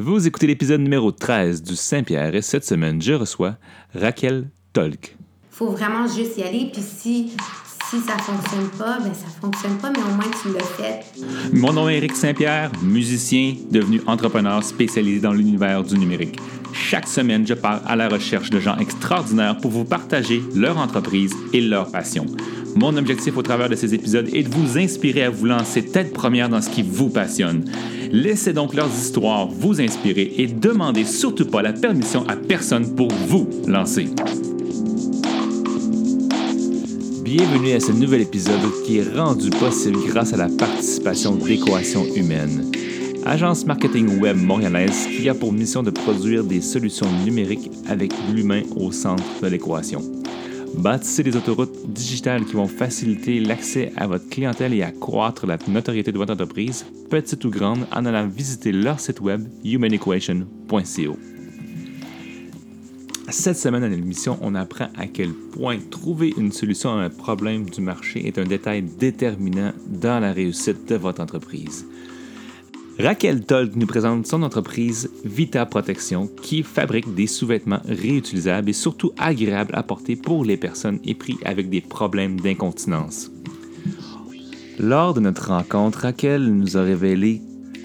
Vous écoutez l'épisode numéro 13 du Saint-Pierre et cette semaine, je reçois Raquel Tolk. faut vraiment juste y aller. Puis si, si ça fonctionne pas, ben ça fonctionne pas, mais au moins tu l'as fait. Mon nom est Eric Saint-Pierre, musicien devenu entrepreneur spécialisé dans l'univers du numérique. Chaque semaine, je pars à la recherche de gens extraordinaires pour vous partager leur entreprise et leur passion. Mon objectif au travers de ces épisodes est de vous inspirer à vous lancer tête première dans ce qui vous passionne. Laissez donc leurs histoires vous inspirer et demandez surtout pas la permission à personne pour vous lancer. Bienvenue à ce nouvel épisode qui est rendu possible grâce à la participation d'Équation Humaine, agence marketing web montréalaise qui a pour mission de produire des solutions numériques avec l'humain au centre de l'équation. Bâtissez des autoroutes digitales qui vont faciliter l'accès à votre clientèle et accroître la notoriété de votre entreprise, petite ou grande, en allant visiter leur site web humanequation.co. Cette semaine à l'émission, on apprend à quel point trouver une solution à un problème du marché est un détail déterminant dans la réussite de votre entreprise. Raquel Tolk nous présente son entreprise Vita Protection qui fabrique des sous-vêtements réutilisables et surtout agréables à porter pour les personnes épris avec des problèmes d'incontinence. Lors de notre rencontre, Raquel nous a révélé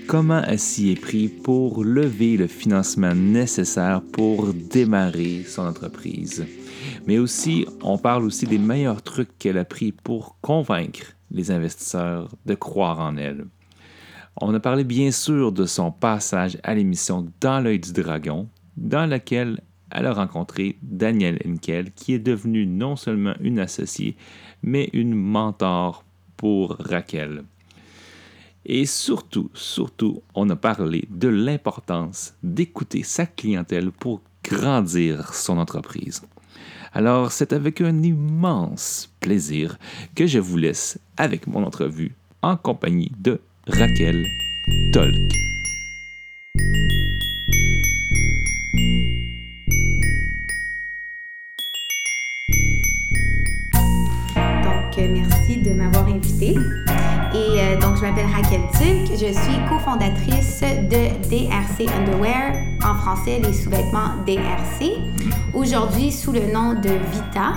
comment elle s'y est pris pour lever le financement nécessaire pour démarrer son entreprise. Mais aussi, on parle aussi des meilleurs trucs qu'elle a pris pour convaincre les investisseurs de croire en elle. On a parlé bien sûr de son passage à l'émission Dans l'œil du dragon, dans laquelle elle a rencontré Daniel Henkel, qui est devenu non seulement une associée, mais une mentor pour Raquel. Et surtout, surtout, on a parlé de l'importance d'écouter sa clientèle pour grandir son entreprise. Alors, c'est avec un immense plaisir que je vous laisse avec mon entrevue en compagnie de Raquel Tolk. Je suis cofondatrice de DRC Underwear, en français les sous-vêtements DRC. Aujourd'hui, sous le nom de Vita.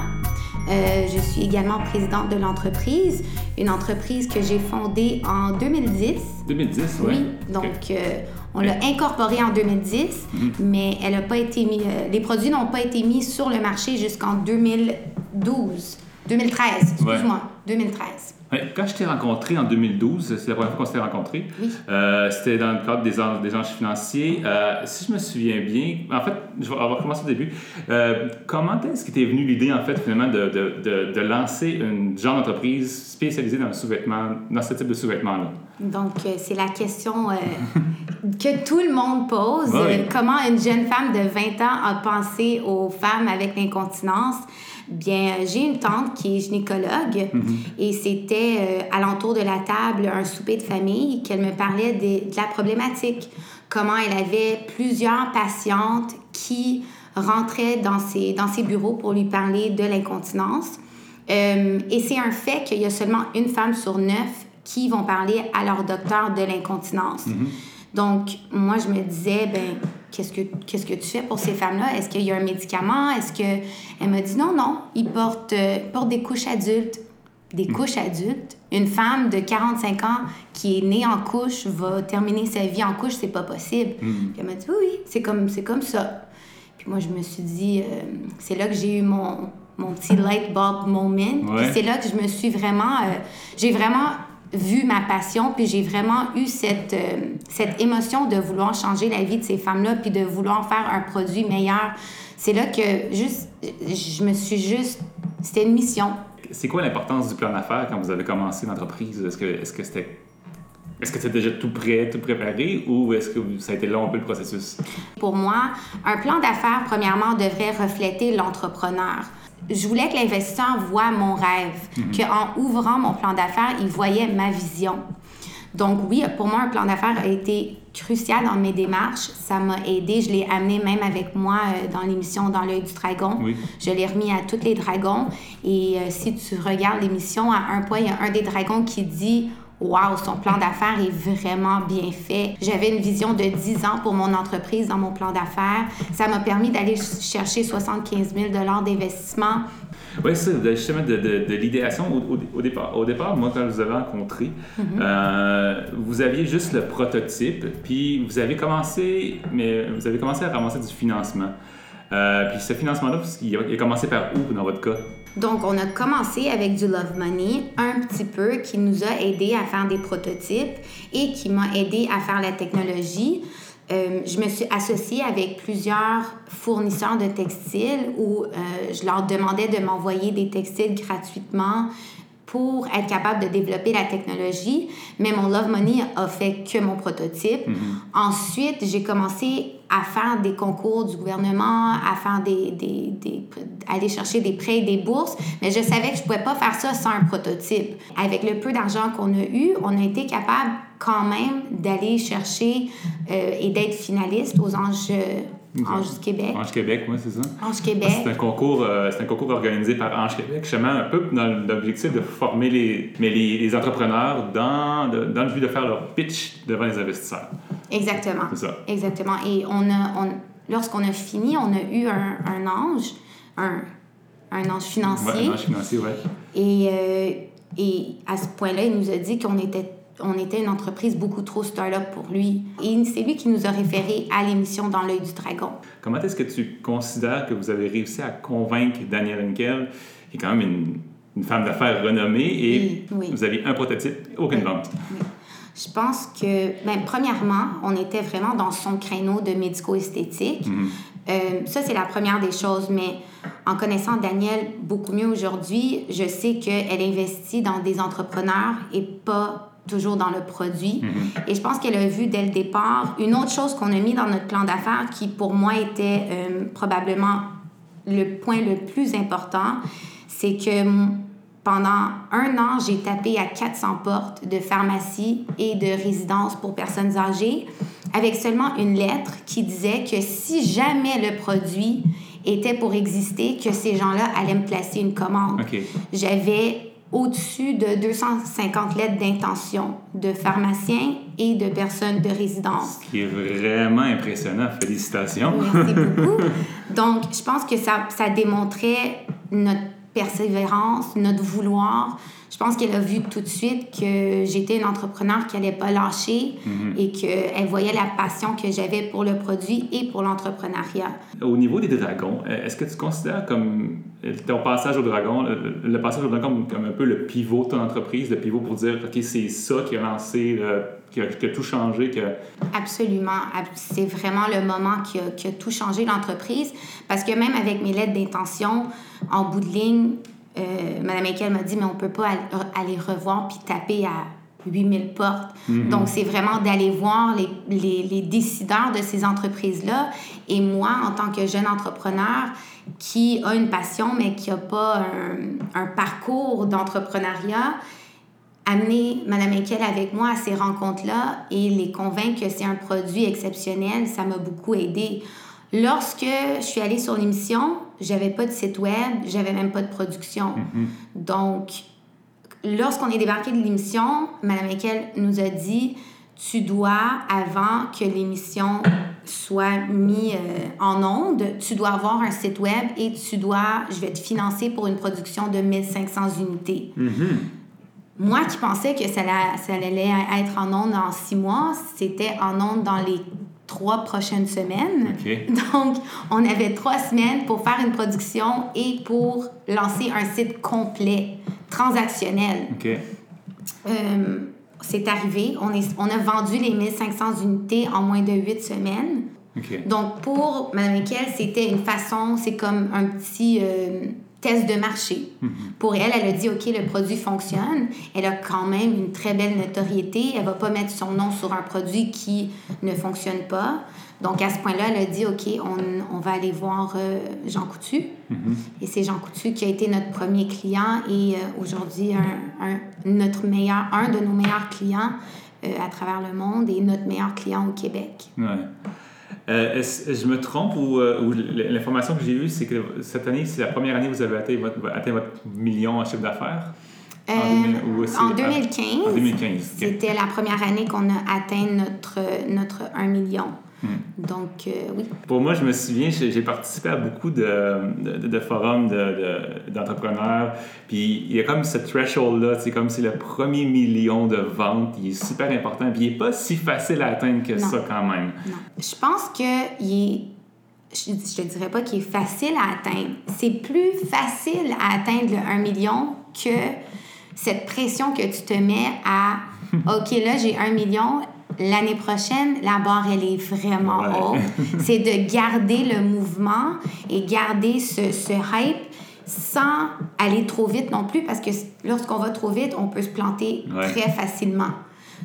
Euh, je suis également présidente de l'entreprise, une entreprise que j'ai fondée en 2010. 2010, Oui, donc euh, on l'a incorporée en 2010, mais elle a pas été mis, euh, les produits n'ont pas été mis sur le marché jusqu'en 2012, 2013, excuse-moi, 2013. Quand je t'ai rencontré en 2012, c'est la première fois qu'on s'était rencontrés. Oui. Euh, c'était dans le cadre des, en- des enjeux financiers. Euh, si je me souviens bien, en fait, je vais, on va commencer au début. Euh, comment est-ce que t'es venue l'idée, en fait, finalement, de, de, de, de lancer une genre d'entreprise spécialisée dans le sous-vêtement, dans ce type de sous-vêtements-là? Donc, c'est la question que tout le monde pose. Oui. Comment une jeune femme de 20 ans a pensé aux femmes avec l'incontinence? Bien, j'ai une tante qui est gynécologue et c'était euh, alentour de la table un souper de famille qu'elle me parlait de, la problématique. Comment elle avait plusieurs patientes qui rentraient dans ses, dans ses bureaux pour lui parler de l'incontinence. Euh, et c'est un fait qu'il y a seulement une femme sur neuf qui vont parler à leur docteur de l'incontinence. Donc, moi, je me disais, ben, qu'est-ce que, qu'est-ce que tu fais pour ces femmes-là? Est-ce qu'il y a un médicament? Est-ce que... Elle m'a dit, non, non, ils portent, euh, portent des couches adultes. Des couches adultes. Une femme de 45 ans qui est née en couche va terminer sa vie en couche, c'est pas possible. Puis elle m'a dit, oui, oui, c'est comme, c'est comme ça. Puis moi, je me suis dit, euh, c'est là que j'ai eu mon, mon petit light bulb moment. Ouais. Puis c'est là que je me suis vraiment, euh, j'ai vraiment vu ma passion, puis j'ai vraiment eu cette, euh, cette émotion de vouloir changer la vie de ces femmes-là, puis de vouloir faire un produit meilleur. C'est là que juste, je me suis juste, c'était une mission. C'est quoi l'importance du plan d'affaires quand vous avez commencé l'entreprise? Est-ce que est-ce que c'était est-ce que c'était déjà tout prêt, tout préparé ou est-ce que ça a été long un peu le processus? Pour moi, un plan d'affaires, premièrement, devrait refléter l'entrepreneur. Je voulais que l'investisseur voie mon rêve, qu'en ouvrant mon plan d'affaires, il voyait ma vision. Donc oui, pour moi, un plan d'affaires a été crucial dans mes démarches. Ça m'a aidé. Je l'ai amené même avec moi euh, dans l'émission Dans l'œil du dragon. Oui. Je l'ai remis à tous les dragons. Et euh, si tu regardes l'émission, à un point, il y a un des dragons qui dit wow, son plan d'affaires est vraiment bien fait. J'avais une vision de 10 ans pour mon entreprise dans mon plan d'affaires. Ça m'a permis d'aller chercher 75 000 d'investissement. Oui, c'est justement de, de, de l'idéation. Au, départ, au départ, moi, quand je vous avez rencontré, mm-hmm. euh, vous aviez juste le prototype, puis vous avez commencé, mais vous avez commencé à ramasser du financement. Euh, puis ce financement-là, il a commencé par où dans votre cas? Donc, on a commencé avec du Love Money un petit peu qui nous a aidé à faire des prototypes et qui m'a aidé à faire la technologie. Euh, je me suis associée avec plusieurs fournisseurs de textiles où euh, je leur demandais de m'envoyer des textiles gratuitement pour être capable de développer la technologie, mais mon Love Money a fait que mon prototype. Mm-hmm. Ensuite, j'ai commencé à faire des concours du gouvernement, à faire des, des, des, aller chercher des prêts et des bourses, mais je savais que je pouvais pas faire ça sans un prototype. Avec le peu d'argent qu'on a eu, on a été capable quand même d'aller chercher euh, et d'être finaliste aux Anges Ange Québec. Ange Québec, oui, c'est ça. Ange Québec. C'est un concours, euh, un concours organisé par Ange Québec, justement un peu dans l'objectif de former les, mais les, les entrepreneurs dans, dans le but de faire leur pitch devant les investisseurs. Exactement. C'est ça. Exactement. Et on a, on, lorsqu'on a fini, on a eu un, un ange, un, un ange financier. Ouais, un ange financier, oui. Et, euh, et à ce point-là, il nous a dit qu'on était on était une entreprise beaucoup trop start-up pour lui. Et c'est lui qui nous a référé à l'émission Dans l'œil du dragon. Comment est-ce que tu considères que vous avez réussi à convaincre Daniel Henkel, qui est quand même une, une femme d'affaires renommée, et vous aviez un prototype, aucune vente? Je pense que, ben, premièrement, on était vraiment dans son créneau de médico-esthétique. Mm-hmm. Euh, ça, c'est la première des choses, mais en connaissant Daniel beaucoup mieux aujourd'hui, je sais qu'elle investit dans des entrepreneurs et pas toujours dans le produit. Mm-hmm. Et je pense qu'elle a vu dès le départ une autre chose qu'on a mis dans notre plan d'affaires qui, pour moi, était euh, probablement le point le plus important, c'est que pendant un an, j'ai tapé à 400 portes de pharmacie et de résidences pour personnes âgées avec seulement une lettre qui disait que si jamais le produit était pour exister, que ces gens-là allaient me placer une commande. J'avais au-dessus de 250 lettres d'intention de pharmaciens et de personnes de résidence. Ce qui est vraiment impressionnant. Félicitations. Merci beaucoup. Donc, je pense que ça, ça démontrait notre persévérance, notre vouloir, je pense qu'elle a vu tout de suite que j'étais une entrepreneur qui n'allait pas lâcher mhm. et qu'elle voyait la passion que j'avais pour le produit et pour l'entrepreneuriat. Au niveau des dragons, est-ce que tu considères comme ton passage au dragon, le, passage au dragon comme un peu le pivot de ton entreprise, le pivot pour dire, OK, c'est ça qui a lancé, qui, a, tout changé? Que... Absolument. C'est vraiment le moment qui a, qui a tout changé l'entreprise parce que même avec mes lettres d'intention, en bout de ligne, euh, Madame Ekel m'a dit, mais on peut pas aller revoir puis taper à 8000 portes. Mhm. Donc, c'est vraiment d'aller voir les, les, les, décideurs de ces entreprises-là. Et moi, en tant que jeune entrepreneur qui a une passion, mais qui n'a pas un, un parcours d'entrepreneuriat, amener Madame Ekel avec moi à ces rencontres-là et les convaincre que c'est un produit exceptionnel, ça m'a beaucoup aidé. Lorsque je suis allée sur l'émission, j'avais pas de site web, j'avais même pas de production. Mm-hmm. Donc, lorsqu'on est débarqué de l'émission, Mme Ekel nous a dit tu dois, avant que l'émission soit mise euh, en onde, tu dois avoir un site web et tu dois, je vais te financer pour une production de 1500 unités. Mm-hmm. Moi qui pensais que ça, ça allait être en onde en six mois, c'était en onde dans les trois prochaines semaines. Donc, on avait trois semaines pour faire une production et pour lancer un site complet, transactionnel. Euh, c'est arrivé. On, est, on a vendu les 1500 unités en moins de huit semaines. Donc, pour Mme c'était une façon, c'est comme un petit... Euh, test de marché. Mhm. Pour elle, elle a dit, OK, le produit fonctionne. Elle a quand même une très belle notoriété. Elle va pas mettre son nom sur un produit qui ne fonctionne pas. Donc, à ce point-là, elle a dit, OK, on, on va aller voir euh, Jean Coutu. Mhm. Et c'est Jean Coutu qui a été notre premier client et euh, aujourd'hui, un, notre meilleur, un de nos meilleurs clients euh, à travers le monde et notre meilleur client au Québec. Ouais. Euh, je me trompe ou, euh, l'information que j'ai eue, c'est que cette année, c'est la première année que vous avez atteint votre, atteint votre million en chiffre d'affaires? en, 2015. En 2015. C'était la première année qu'on a atteint notre, notre 1 million. Hmm. Donc, euh, oui. Pour moi, je me souviens, j'ai participé à beaucoup de, de, forums d'entrepreneurs. puis il y a comme ce threshold-là, c'est comme si le premier million de ventes, il est super important. Puis il n'est pas si facile à atteindre que ça quand même. Non. Je pense que est je ne te dirais pas qu'il est facile à atteindre. C'est plus facile à atteindre le 1 million que cette pression que tu te mets à OK, là, j'ai 1 million. L'année prochaine, la barre, elle est vraiment haute. C'est de garder le mouvement et garder ce, ce hype sans aller trop vite non plus, parce que lorsqu'on va trop vite, on peut se planter très facilement.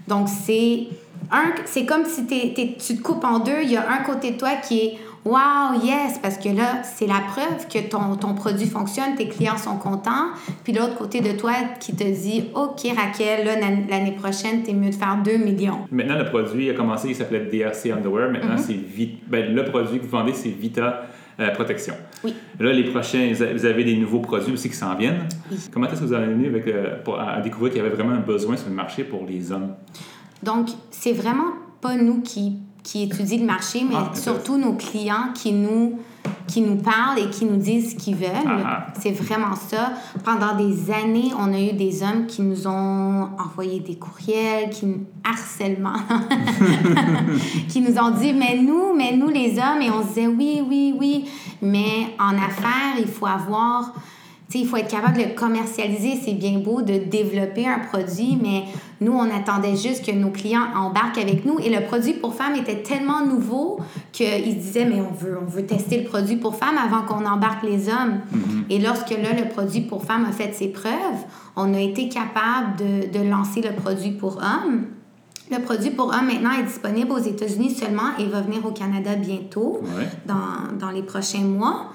Donc, c'est un, c'est comme si tu te coupes en deux. Il y a un côté de toi qui est Wow, yes, parce que là, c'est la preuve que ton, ton, produit fonctionne, tes clients sont contents. Puis l'autre côté de toi qui te dit OK, Raquel, l'année prochaine, t'es mieux de faire 2 millions. Maintenant, le produit a commencé, il s'appelait DRC Underwear. Maintenant, mm-hmm. c'est Vita. Ben, le produit que vous vendez, c'est Vita. Euh, protection. Oui. Là, les prochains, vous avez des nouveaux produits aussi qui s'en viennent. Oui. Comment est-ce que vous avez venu avec, euh, pour, à découvrir qu'il y avait vraiment un besoin sur le marché pour les hommes? Donc, c'est vraiment pas nous qui qui étudient le marché, mais ah, surtout nos clients qui nous, qui nous parlent et qui nous disent ce qu'ils veulent. Ah, ah. C'est vraiment ça. Pendant des années, on a eu des hommes qui nous ont envoyé des courriels, qui harcèlement, qui nous ont dit mais nous, mais nous les hommes, et on se disait oui, oui, oui, mais en affaires, il faut avoir il faut être capable de commercialiser. C'est bien beau de développer un produit, mais nous, on attendait juste que nos clients embarquent avec nous. Et le produit pour femmes était tellement nouveau qu'ils disaient, mais on veut, on veut tester le produit pour femmes avant qu'on embarque les hommes. Mm-hmm. Et lorsque là, le produit pour femmes a fait ses preuves, on a été capable de, de lancer le produit pour hommes. Le produit pour hommes maintenant est disponible aux États-Unis seulement et va venir au Canada bientôt, dans, dans les prochains mois.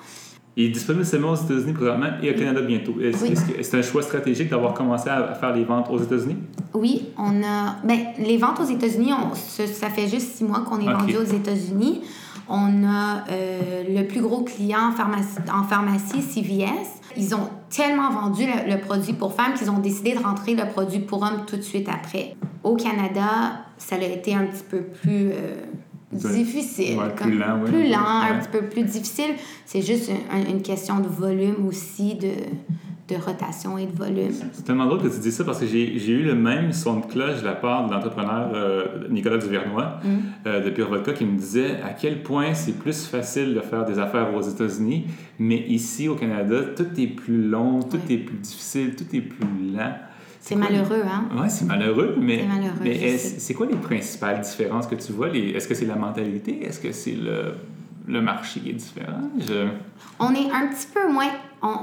Il est disponible seulement aux États-Unis présentement et au Canada bientôt. Est-ce c'est un choix stratégique d'avoir commencé à faire les ventes aux États-Unis? Oui, on a. Ben, les ventes aux États-Unis, ça fait juste six mois qu'on est vendu aux États-Unis. On a euh, le plus gros client en pharmacie, en pharmacie, CVS. Ils ont tellement vendu le, produit pour femmes qu'ils ont décidé de rentrer le produit pour hommes tout de suite après. Au Canada, ça a été un petit peu plus. Euh, difficile. plus lent, oui. Plus lent, un petit peu plus difficile. C'est juste une, question de volume aussi, de, de rotation et de volume. C'est tellement drôle que tu dis ça parce que j'ai eu le même son de cloche de la part de l'entrepreneur euh, Nicolas Duvernois mm. euh, de Pure Vodka qui me disait à quel point c'est plus facile de faire des affaires aux États-Unis, mais ici au Canada, tout est plus long, tout est plus difficile, tout est plus lent. C'est malheureux, hein? Oui, c'est malheureux, mais, c'est quoi les principales différences que tu vois? Est-ce que c'est la mentalité? Est-ce que c'est le, le, marché qui est différent? On est un petit peu moins... On,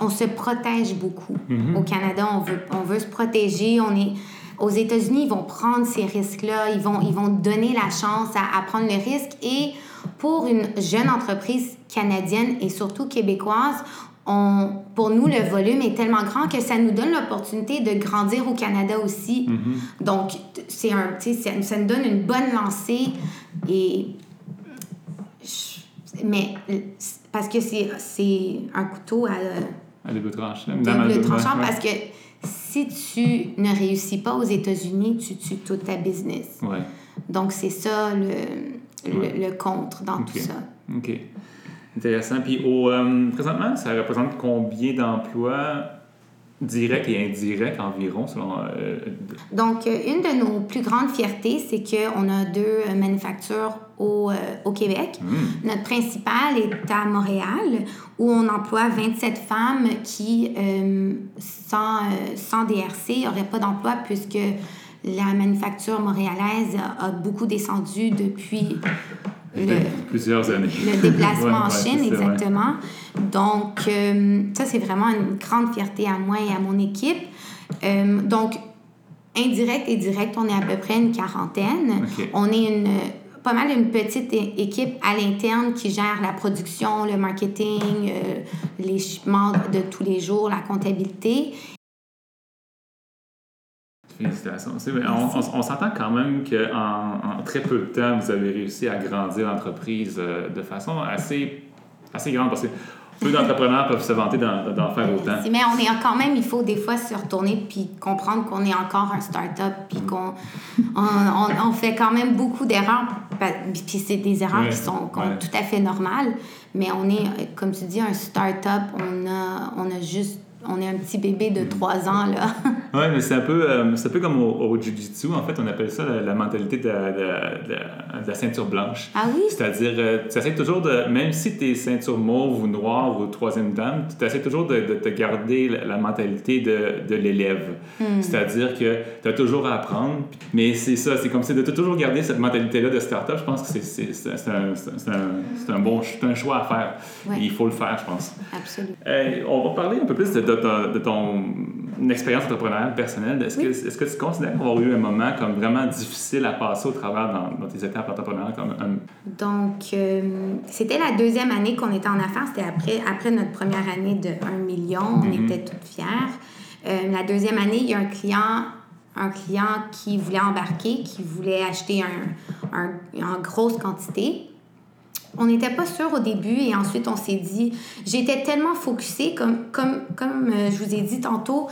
on, on se protège beaucoup. Mm-hmm. Au Canada, on veut, on veut se protéger. On est... Aux États-Unis, ils vont prendre ces risques-là. Ils vont, ils vont donner la chance à, à prendre le risque. Et pour une jeune entreprise canadienne et surtout québécoise, pour nous, le volume est tellement grand que ça nous donne l'opportunité de grandir au Canada aussi. Mm-hmm. Donc, c'est un, ça, ça nous donne une bonne lancée. Et, mais parce que c'est un couteau à, à double tranchant. Double tranchant parce que si tu ne réussis pas aux États-Unis, tu tues toute ta business. Ouais. Donc, c'est ça le, le, contre dans tout ça. OK. Intéressant. Puis au, euh, présentement, ça représente combien d'emplois directs et indirects environ selon... Euh, Donc, euh, une de nos plus grandes fiertés, c'est qu'on a deux manufactures au, au Québec. Hmm. Notre principale est à Montréal, où on emploie 27 femmes qui, sans, sans DRC, n'auraient pas d'emploi puisque la manufacture montréalaise a beaucoup descendu depuis le, plusieurs années. Le déplacement en Chine, exactement. Donc, euh, ça, c'est vraiment une grande fierté à moi et à mon équipe. Euh, donc, indirect et direct, on est à peu près une quarantaine. On est une, pas mal une petite équipe à l'interne qui gère la production, le marketing, euh, les shipments de tous les jours, la comptabilité. Félicitations. On, on, s'entend quand même qu'en en très peu de temps, vous avez réussi à grandir l'entreprise euh, de façon assez, assez grande. Parce que peu d'entrepreneurs peuvent se vanter d'en faire autant. Mais on est quand même, il faut des fois se retourner puis comprendre qu'on est encore un start-up puis qu'on on, on, fait quand même beaucoup d'erreurs. Puis c'est des erreurs qui sont tout à fait normales. Mais on est, comme tu dis, un start-up. On a, on a juste on est un petit bébé de trois ans, là. oui, mais c'est un, peu, euh, un peu comme au, au Jiu-Jitsu. En fait, on appelle ça la, mentalité de, de, la ceinture blanche. Ah oui? C'est-à-dire, euh, tu essaies toujours de... Même si tu es ceinture mauve ou noire ou troisième dame, tu essaies toujours de, te garder la, mentalité de, l'élève. Hmm. C'est-à-dire que tu as toujours à apprendre. Mais c'est ça, c'est comme si de toujours garder cette mentalité-là de start-up, je pense que c'est un, un, un, bon un choix à faire. il faut le faire, je pense. Absolument. on va parler un peu plus de de, ton expérience entrepreneuriale personnelle, est-ce que, est que tu considères avoir eu un moment comme vraiment difficile à passer au travers dans, tes étapes entrepreneuriales? Comme Donc, euh, c'était la deuxième année qu'on était en affaires. C'était après, après notre première année de 1 million. On mm-hmm. était toutes fiers. Euh, la deuxième année, il y a un client un client qui voulait embarquer, qui voulait acheter un, un, en grosse quantité. On n'était pas sûr au début et ensuite on s'est dit, j'étais tellement focusée, comme, comme, comme euh, je vous ai dit tantôt,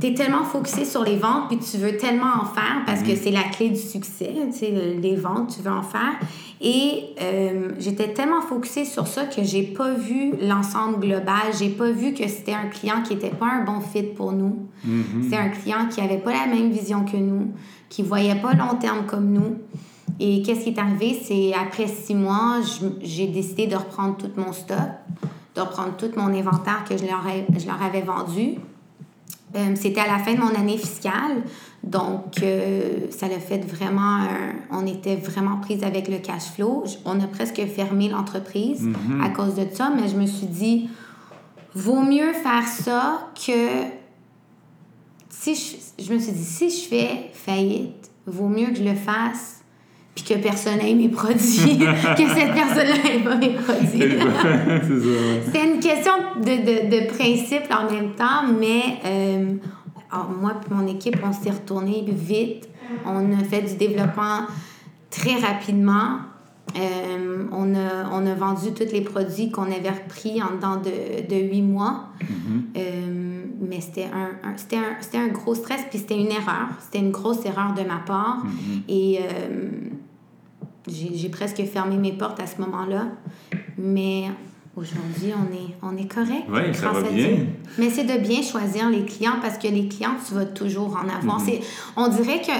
tu es tellement focusé sur les ventes puis tu veux tellement en faire parce que mhm. c'est la clé du succès, tu sais, les ventes, tu veux en faire. Et euh, j'étais tellement focusée sur ça que j'ai pas vu l'ensemble global, j'ai pas vu que c'était un client qui était pas un bon fit pour nous. Mhm. C'est un client qui avait pas la même vision que nous, qui voyait pas long terme comme nous. Et qu'est-ce qui est arrivé? C'est après six mois, j'ai décidé de reprendre tout mon stock, de reprendre tout mon inventaire que je leur, je leur avais vendu. Euh, c'était à la fin de mon année fiscale, donc euh, ça l'a fait vraiment. on était vraiment prise avec le cash flow. On a presque fermé l'entreprise mm-hmm. à cause de ça, mais je me suis dit, vaut mieux faire ça que si je, je me suis dit, si je fais faillite, vaut mieux que je le fasse puis que personne n'aime mes produits, que cette personne-là n'aime pas mes produits. c'est une question de, de, de, principe en même temps, mais euh, moi et mon équipe, on s'est retourné vite. On a fait du développement très rapidement. Euh, on, a, on a vendu tous les produits qu'on avait repris en dedans de, de huit mois. Mm-hmm. Euh, mais c'était un, un c'était un, un, gros stress, puis c'était une erreur. C'était une grosse erreur de ma part. Mm-hmm. Et j'ai presque fermé mes portes à ce moment-là. Mais aujourd'hui, on est, on est correct. Oui, ça va bien. Mais c'est de bien choisir les clients parce que les clients, tu vas toujours en avoir. Mm On dirait que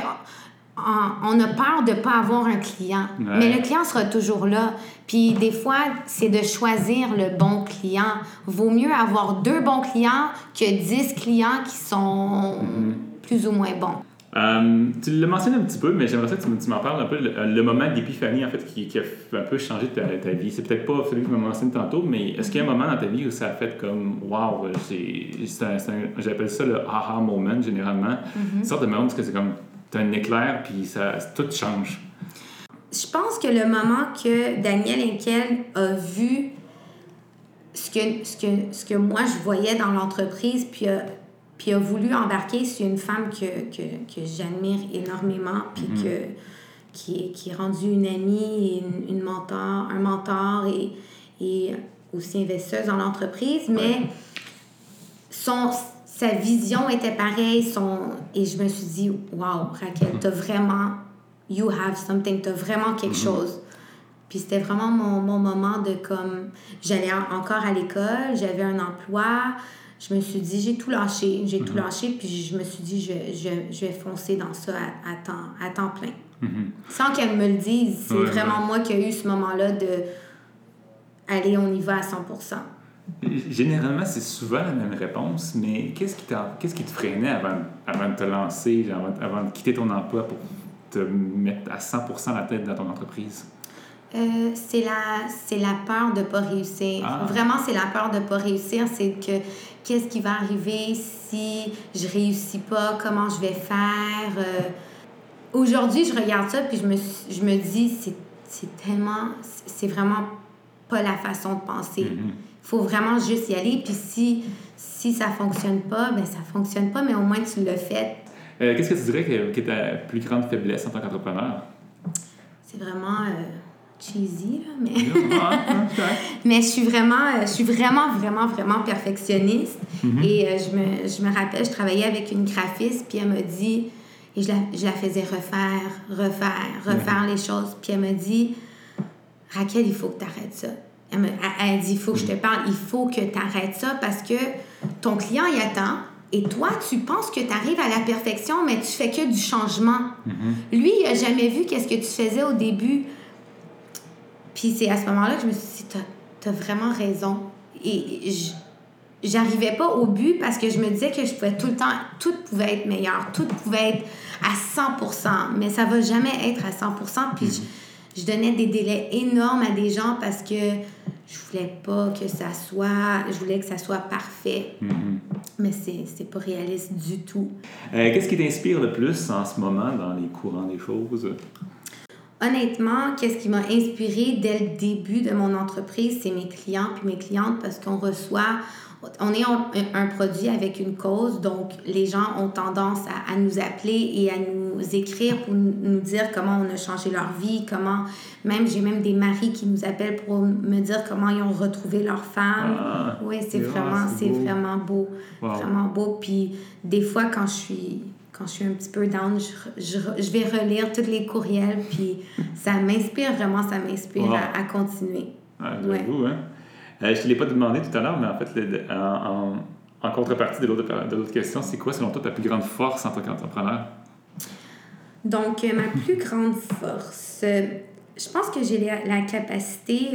on a peur de ne pas avoir un client. Mais le client sera toujours là. Puis des fois, c'est de choisir le bon client. Vaut mieux avoir deux bons clients que dix clients qui sont mm-hmm. plus ou moins bons. Euh, tu l'as mentionné un petit peu, mais j'aimerais que tu m'en parles un peu. Le, moment d'épiphanie, en fait, qui, qui, a un peu changé ta, ta vie. C'est peut-être pas celui que tu m'as mentionné tantôt, mais est-ce qu'il y a un moment dans ta vie où ça a fait comme Waouh, j'appelle ça le aha moment généralement. Mm-hmm. Une sorte de moment où c'est comme as un éclair, puis ça, tout change. Je pense que le moment que Daniel Henkel a vu ce que, ce que, ce que moi je voyais dans l'entreprise, puis a puis a voulu embarquer sur une femme que, que, que j'admire énormément, puis mm-hmm. que, qui, est, qui est rendue une amie et une, mentor, un mentor et, et aussi investisseuse dans l'entreprise, mais son, sa vision était pareille. Son, et je me suis dit, wow, Raquel, mm-hmm. t'as vraiment, you have something, t'as vraiment quelque mm-hmm. chose. Puis c'était vraiment mon, mon, moment de comme, j'allais encore à l'école, j'avais un emploi, je me suis dit, j'ai tout lâché, j'ai tout mhm. lâché, puis je me suis dit, je, je, je vais foncer dans ça à, à, temps, à temps plein. Mhm. Sans qu'elle me le dise, c'est vraiment moi qui ai eu ce moment-là de aller, on y va à 100% Généralement, c'est souvent la même réponse, mais qu'est-ce qui, qu'est-ce qui te freinait avant, avant de te lancer, avant, avant de quitter ton emploi pour te mettre à 100% la tête dans ton entreprise? Euh, c'est la, la peur de ne pas réussir. Ah. Vraiment, c'est la peur de ne pas réussir. C'est que qu'est-ce qui va arriver si je réussis pas, comment je vais faire. Euh. Aujourd'hui, je regarde ça puis je me, je me dis, c'est, c'est tellement, c'est vraiment pas la façon de penser. Il mm-hmm. faut vraiment juste y aller. Puis si, si ça fonctionne pas, ben ça fonctionne pas, mais au moins tu l'as fait. Euh, qu'est-ce que tu dirais qui est ta plus grande faiblesse en tant qu'entrepreneur? C'est vraiment cheesy, là, mais... mais je suis vraiment, je suis vraiment, vraiment, vraiment perfectionniste. Mm-hmm. Et euh, je, me, je me rappelle, je travaillais avec une graphiste, puis elle m'a dit... Et je la, je la faisais refaire, refaire, refaire les choses. Puis elle m'a dit, Raquel, il faut que tu arrêtes ça. Elle, me, elle, dit, il faut que je te parle, il faut que tu arrêtes ça parce que ton client y attend. Et toi, tu penses que tu arrives à la perfection, mais tu fais que du changement. Mm-hmm. Lui, il n'a jamais vu qu'est-ce que tu faisais au début. Puis c'est à ce moment-là que je me suis dit, tu as, vraiment raison. Et j'arrivais pas au but parce que je me disais que je pouvais tout le temps, tout pouvait être meilleur, tout pouvait être à 100%, mais ça va jamais être à 100%. Puis mm-hmm je donnais des délais énormes à des gens parce que je voulais pas que ça soit, je voulais que ça soit parfait. Mm-hmm. Mais c'est pas réaliste du tout. Euh, qu'est-ce qui t'inspire le plus en ce moment dans les courants des choses? Honnêtement, qu'est-ce qui m'a inspiré dès le début de mon entreprise, c'est mes clients puis mes clientes parce qu'on reçoit, on est un, produit avec une cause, donc les gens ont tendance à, nous appeler et à nous écrire pour nous dire comment on a changé leur vie, comment même j'ai même des maris qui nous appellent pour me dire comment ils ont retrouvé leur femme. Ah, oui, c'est vraiment c'est vraiment beau, vraiment beau. Puis des fois quand je suis quand je suis un petit peu down, je, je, vais relire tous les courriels, puis ça m'inspire vraiment, ça m'inspire à, continuer. Ah, ouais. hein? Euh, je ne te l'ai pas demandé tout à l'heure, mais en fait, en, en, contrepartie de l'autre question, c'est quoi, selon toi, ta plus grande force en tant qu'entrepreneur? Donc, euh, ma plus grande force, euh, je pense que j'ai la, capacité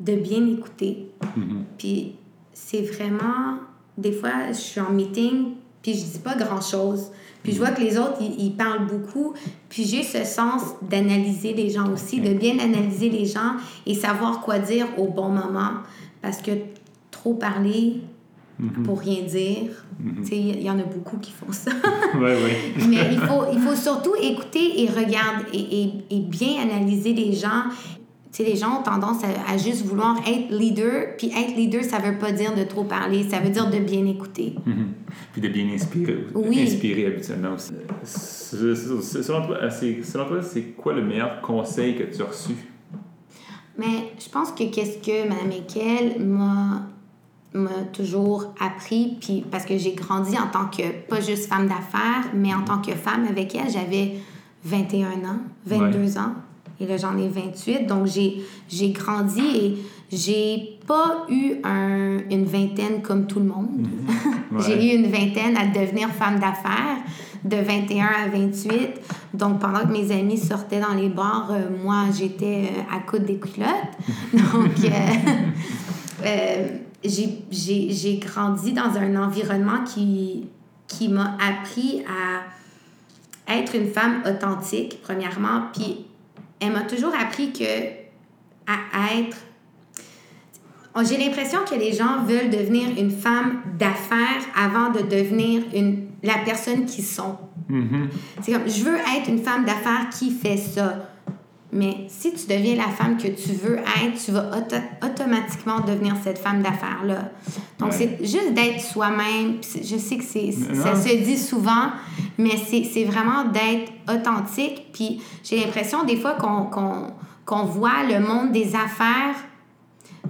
de bien écouter. Mm-hmm. Puis, c'est vraiment, des fois, je suis en meeting, puis je dis pas grand-chose. Puis je vois que les autres, ils, parlent beaucoup. Puis j'ai ce sens d'analyser les gens aussi, de bien analyser les gens et savoir quoi dire au bon moment. Parce que trop parler mhm. pour rien dire, mhm. il y, en a beaucoup qui font ça. ouais, ouais. Mais il faut, il faut surtout écouter et regarder et, et, et bien analyser les gens sais, les gens ont tendance à, juste vouloir être leader, puis être leader, ça veut pas dire de trop parler, ça veut dire de bien écouter. Mhm. Puis de bien inspirer, oui. inspirer habituellement aussi. Selon toi, c'est quoi le meilleur conseil que tu as reçu? Mais je pense que qu'est-ce que Mme Ekel m'a m'a toujours appris, puis parce que j'ai grandi en tant que, pas juste femme d'affaires, mais en tant que femme avec elle, j'avais 21 ans, 22 ans. Et là, j'en ai 28. Donc, j'ai grandi et j'ai pas eu un, une vingtaine comme tout le monde. Mhm. j'ai eu une vingtaine à devenir femme d'affaires de 21 à 28. Donc, pendant que mes amis sortaient dans les bars, euh, moi, j'étais euh, à coudre des culottes. Donc, euh, j'ai grandi dans un environnement qui, qui m'a appris à être une femme authentique, premièrement, puis elle m'a toujours appris que à, être j'ai l'impression que les gens veulent devenir une femme d'affaires avant de devenir une, la personne qu'ils sont. Mm-hmm. C'est comme, je veux être une femme d'affaires qui fait ça. Mais si tu deviens la femme que tu veux être, tu vas automatiquement devenir cette femme d'affaires-là. Donc, c'est juste d'être soi-même. Je sais que c'est, ça se dit souvent, mais c'est, vraiment d'être authentique. Puis j'ai l'impression des fois qu'on, qu'on voit le monde des affaires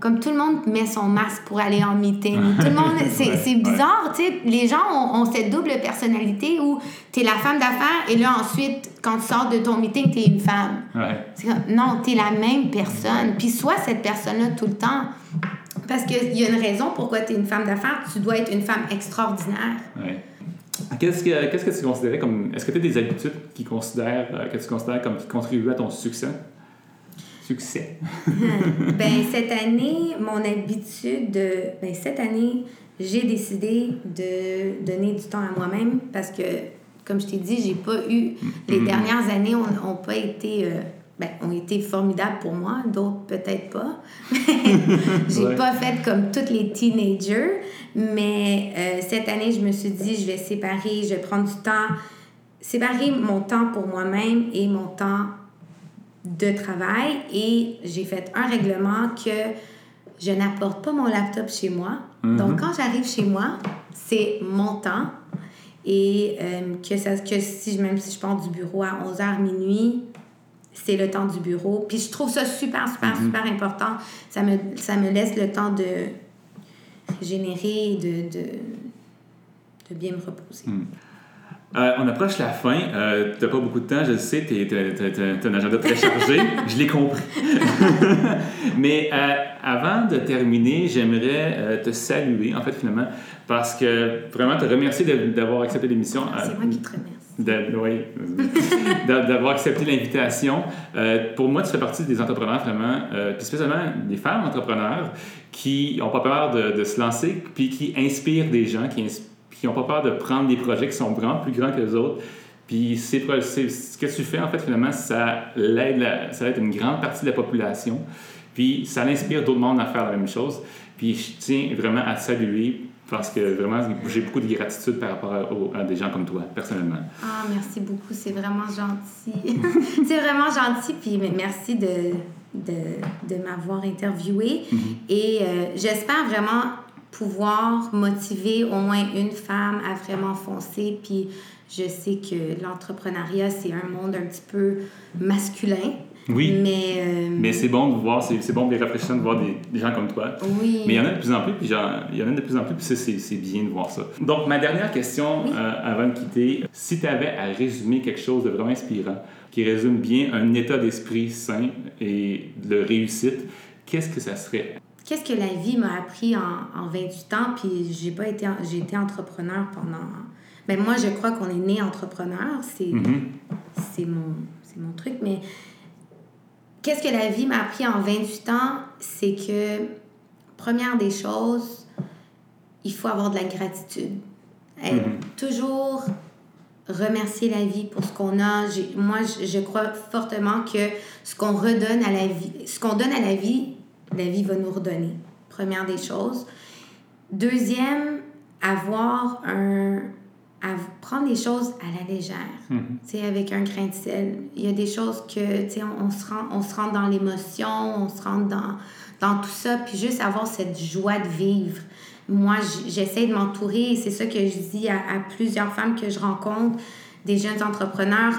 comme tout le monde met son masque pour aller en meeting. Tout le monde, c'est bizarre, tu sais. Les gens ont, cette double personnalité où tu es la femme d'affaires et là, ensuite, quand tu sors de ton meeting, tu es une femme. Comme, non, tu es la même personne. Puis sois cette personne-là tout le temps. Parce qu'il y a une raison pourquoi tu es une femme d'affaires. Tu dois être une femme extraordinaire. Qu'est-ce que, qu'est-ce que tu considérais comme. Est-ce que tu as des habitudes qui considèrent, euh, que tu considères comme qui contribuent à ton succès? Succès? ben, cette année, mon habitude, ben, cette année, j'ai décidé de donner du temps à moi-même parce que, comme je t'ai dit, j'ai pas eu. Les mm-hmm. dernières années n'ont pas été. Euh, ben, ont été formidables pour moi, d'autres peut-être pas. j'ai pas fait comme toutes les teenagers, mais euh, cette année, je me suis dit, je vais séparer, je vais prendre du temps, séparer mon temps pour moi-même et mon temps de travail et j'ai fait un règlement que je n'apporte pas mon laptop chez moi. Mhm. Donc, quand j'arrive chez moi, c'est mon temps. Et euh, que, ça, que si, même si je pars du bureau à 11h minuit, c'est le temps du bureau. Puis je trouve ça super, super, Mm-hmm. super important. Ça me, ça me laisse le temps de générer, de, de, de bien me reposer. Euh, on approche la fin. Euh, t'as pas beaucoup de temps, je le sais. T'es, t'as, un agenda très chargé. je l'ai compris. Mais euh, avant de terminer, j'aimerais euh, te saluer, en fait, finalement, parce que vraiment te remercier d'avoir accepté l'émission. C'est moi qui te remercie. oui, d'a- d'avoir accepté l'invitation. Euh, pour moi, tu fais partie des entrepreneurs vraiment, euh, puis spécialement des femmes entrepreneurs qui n'ont pas peur de, de se lancer, puis qui inspirent des gens, qui n'ont pas peur de prendre des projets qui sont vraiment plus grands que les autres. Puis c'est ce que tu fais, en fait, finalement, ça l'aide, la- ça aide une grande partie de la population. Puis ça inspire d'autres mondes à faire la même chose. Puis je tiens vraiment à saluer parce que vraiment, j'ai beaucoup de gratitude par rapport à, des gens comme toi, personnellement. Ah, merci beaucoup. C'est vraiment gentil. c'est vraiment gentil. Puis merci de, de, de m'avoir interviewé. Et euh, j'espère vraiment pouvoir motiver au moins une femme à vraiment foncer. Puis je sais que l'entrepreneuriat, c'est un monde un petit peu masculin. Oui. Mais, euh, Mais c'est bon de voir, c'est c'est bon de les rafraîchissant de voir des, des gens comme toi. oui. Mais il y en a de plus en plus, puis il y en a de plus en plus, puis ça, c'est c'est bien de voir ça. Donc, ma dernière question euh, avant de quitter, si tu avais à résumer quelque chose de vraiment inspirant, qui résume bien un état d'esprit sain et de réussite, qu'est-ce que ça serait? Qu'est-ce que la vie m'a appris en, en 28 ans, puis j'ai pas été, j'ai été entrepreneur pendant... Ben moi, je crois qu'on est né entrepreneur, c'est c'est mon, c'est mon truc, mais qu'est-ce que la vie m'a appris en 28 ans, c'est que, première des choses, il faut avoir de la gratitude. Être- Mhm. Toujours remercier la vie pour ce qu'on a. Moi, je, je crois fortement que ce qu'on redonne à la vie, ce qu'on donne à la vie, la vie va nous redonner. Première des choses. Deuxième, avoir un. à prendre les choses à la légère. Tu sais, avec un grain de sel. Il y a des choses que, tu sais, on, on se rend, on se rentre dans l'émotion, on se rentre dans, dans tout ça, puis juste avoir cette joie de vivre. Moi, j'essaie de m'entourer, et c'est ça que je dis à, à plusieurs femmes que je rencontre, des jeunes entrepreneurs,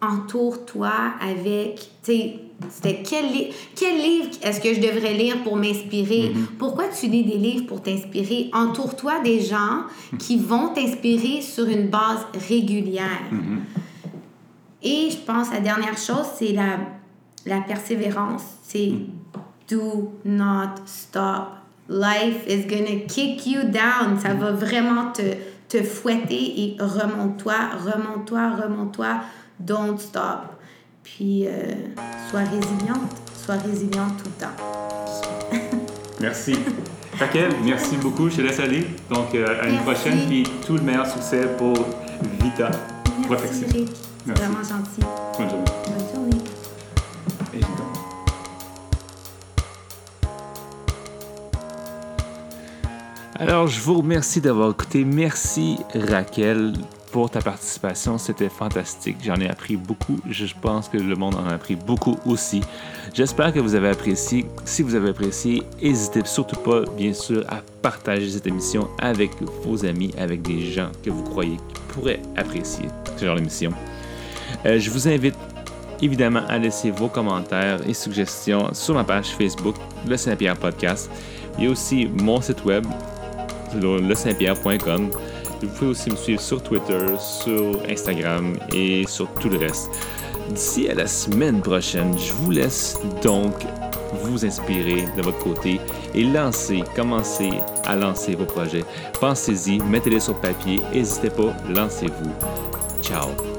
entoure-toi avec, tu sais, c'était quel, li- quel livre est-ce que je devrais lire pour m'inspirer? Pourquoi tu lis des livres pour t'inspirer? Entoure-toi des gens qui vont t'inspirer sur une base régulière. Et je pense la dernière chose, c'est la, la persévérance. C'est do not stop. Life is gonna kick you down. Ça va vraiment te, te fouetter et remonte-toi, remonte-toi, remonte-toi. Don't stop. Puis, euh, sois résiliente. Sois résiliente tout le temps. Merci. Raquel, merci beaucoup. Je te laisse aller. Donc, euh, à une Merci. prochaine, puis tout le meilleur succès pour Vita. Merci. C'est Merci. vraiment gentil. Bonne journée. Bonne journée. Alors, je vous remercie d'avoir écouté. Merci, Raquel, pour ta participation. C'était fantastique. J'en ai appris beaucoup. Je pense que le monde en a appris beaucoup aussi. J'espère que vous avez apprécié. Si vous avez apprécié, n'hésitez surtout pas, bien sûr, à partager cette émission avec vos amis, avec des gens que vous croyez qui pourraient apprécier ce genre d'émission. Euh, je vous invite évidemment à laisser vos commentaires et suggestions sur ma page Facebook, Le Saint-Pierre Podcast. Il y a aussi mon site web, lesaintpierre.com. Vous pouvez aussi me suivre sur Twitter, sur Instagram et sur tout le reste. D'ici à la semaine prochaine, je vous laisse donc vous inspirer de votre côté et lancer, commencer à lancer vos projets. Pensez-y, mettez-les sur papier, n'hésitez pas, lancez-vous. Ciao!